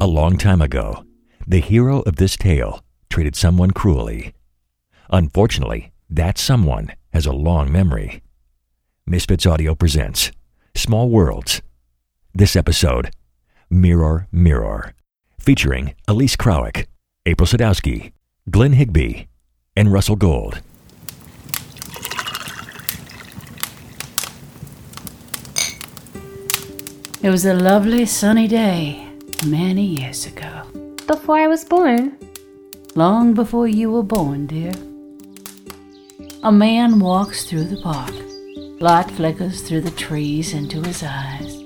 A long time ago, the hero of this tale treated someone cruelly. Unfortunately, that someone has a long memory. Misfits Audio presents Small Worlds. This episode, Mirror, Mirror, featuring Eleiece Krawiec, April Sadowski, Glenn Higbee, and Russell Gold. It was a lovely sunny day many years ago. Before I was born. Long before you were born, dear. A man walks through the park. Light flickers through the trees into his eyes.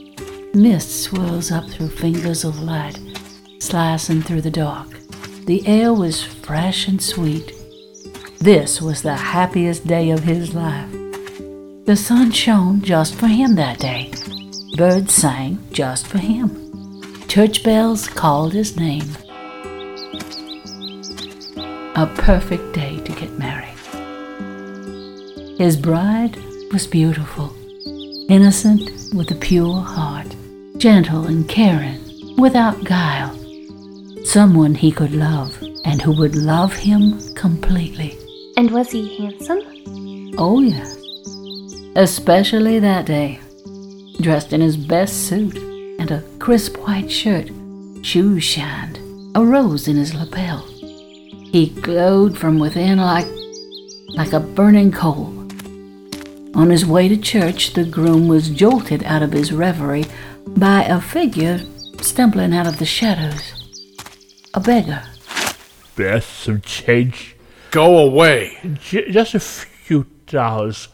Mist swirls up through fingers of light, slicing through the dark. The air was fresh and sweet. This was the happiest day of his life. The sun shone just for him that day. Birds sang just for him. Church bells called his name. A perfect day to get married. His bride was beautiful, innocent with a pure heart, gentle and caring, without guile. Someone he could love and who would love him completely. And was he handsome? Oh, yes. Especially that day. Dressed in his best suit and a crisp white shirt, shoes shined, a rose in his lapel. He glowed from within like, like a burning coal. On his way to church, the groom was jolted out of his reverie by a figure stumbling out of the shadows. A beggar. There's some change. Go away. J- just a few dollars.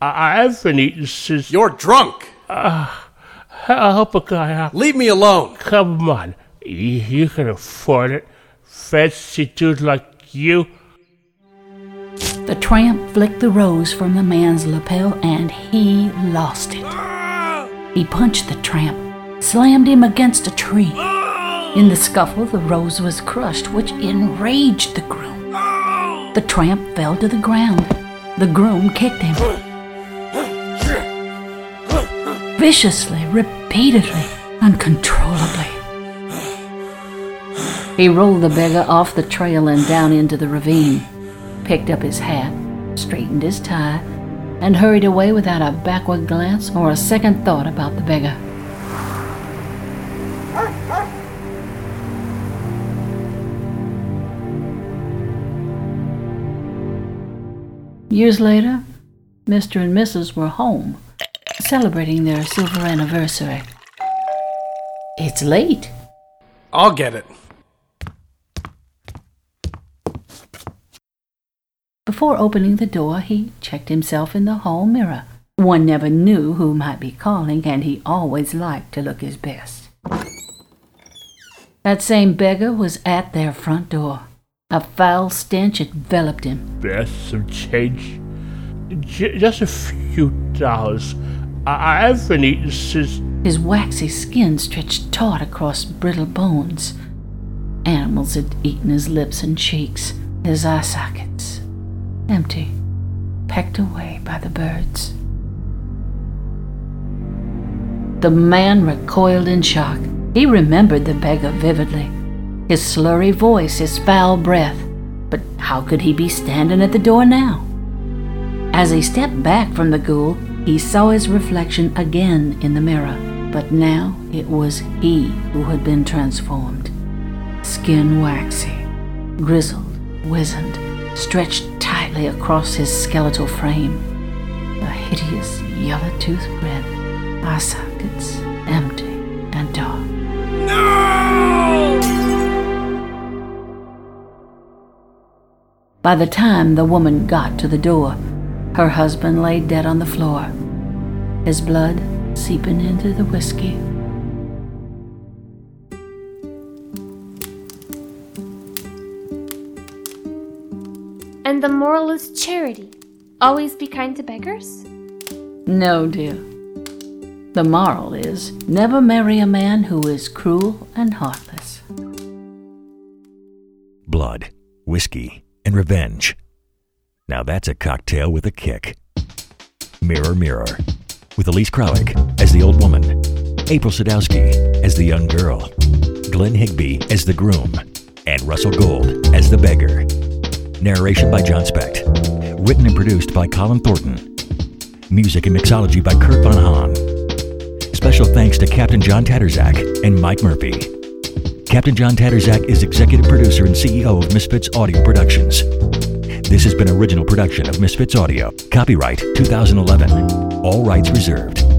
I, I haven't eaten since. You're drunk. Ah. Help a guy out. Leave me alone. Come on. You, you can afford it. Fancy dude like you. The tramp flicked the rose from the man's lapel and he lost it. He punched the tramp, slammed him against a tree. In the scuffle, the rose was crushed, which enraged the groom. The tramp fell to the ground. The groom kicked him. Viciously, repeatedly, uncontrollably. He rolled the beggar off the trail and down into the ravine, picked up his hat, straightened his tie, and hurried away without a backward glance or a second thought about the beggar. Years later, Mr. and Mrs. were home, celebrating their silver anniversary. It's late. I'll get it. Before opening the door, he checked himself in the hall mirror. One never knew who might be calling, and he always liked to look his best. That same beggar was at their front door. A foul stench enveloped him. There's some change. J- just a few dollars. I, I haven't eaten since. His waxy skin stretched taut across brittle bones. Animals had eaten his lips and cheeks, his eye sockets. Empty, pecked away by the birds. The man recoiled in shock. He remembered the beggar vividly. His slurry voice, his foul breath. But how could he be standing at the door now? As he stepped back from the ghoul, he saw his reflection again in the mirror. But now it was he who had been transformed. Skin waxy, grizzled, wizened, stretched tightly across his skeletal frame. A hideous yellow toothed grin, eye sockets empty and dark. No! By the time the woman got to the door, her husband lay dead on the floor, his blood seeping into the whiskey. And the moral is charity. Always be kind to beggars? No, dear. The moral is never marry a man who is cruel and heartless. Blood, whiskey, and revenge. Now that's a cocktail with a kick. Mirror, Mirror, with Eleiece Krawiec as the old woman, April Sadowski as the young girl, Glenn Higbee as the groom and Russell Gold as the beggar. Narration by Jon Specht. Written and produced by Colin Thornton. Music and mixology by Kurt Von Hahn. Special thanks to Captain John Tadrzak and Mike Murphy. Captain John Tadrzak is executive producer and CEO of Misfits Audio Productions. Has been original production of Misfits Audio. Copyright 2011. All rights reserved.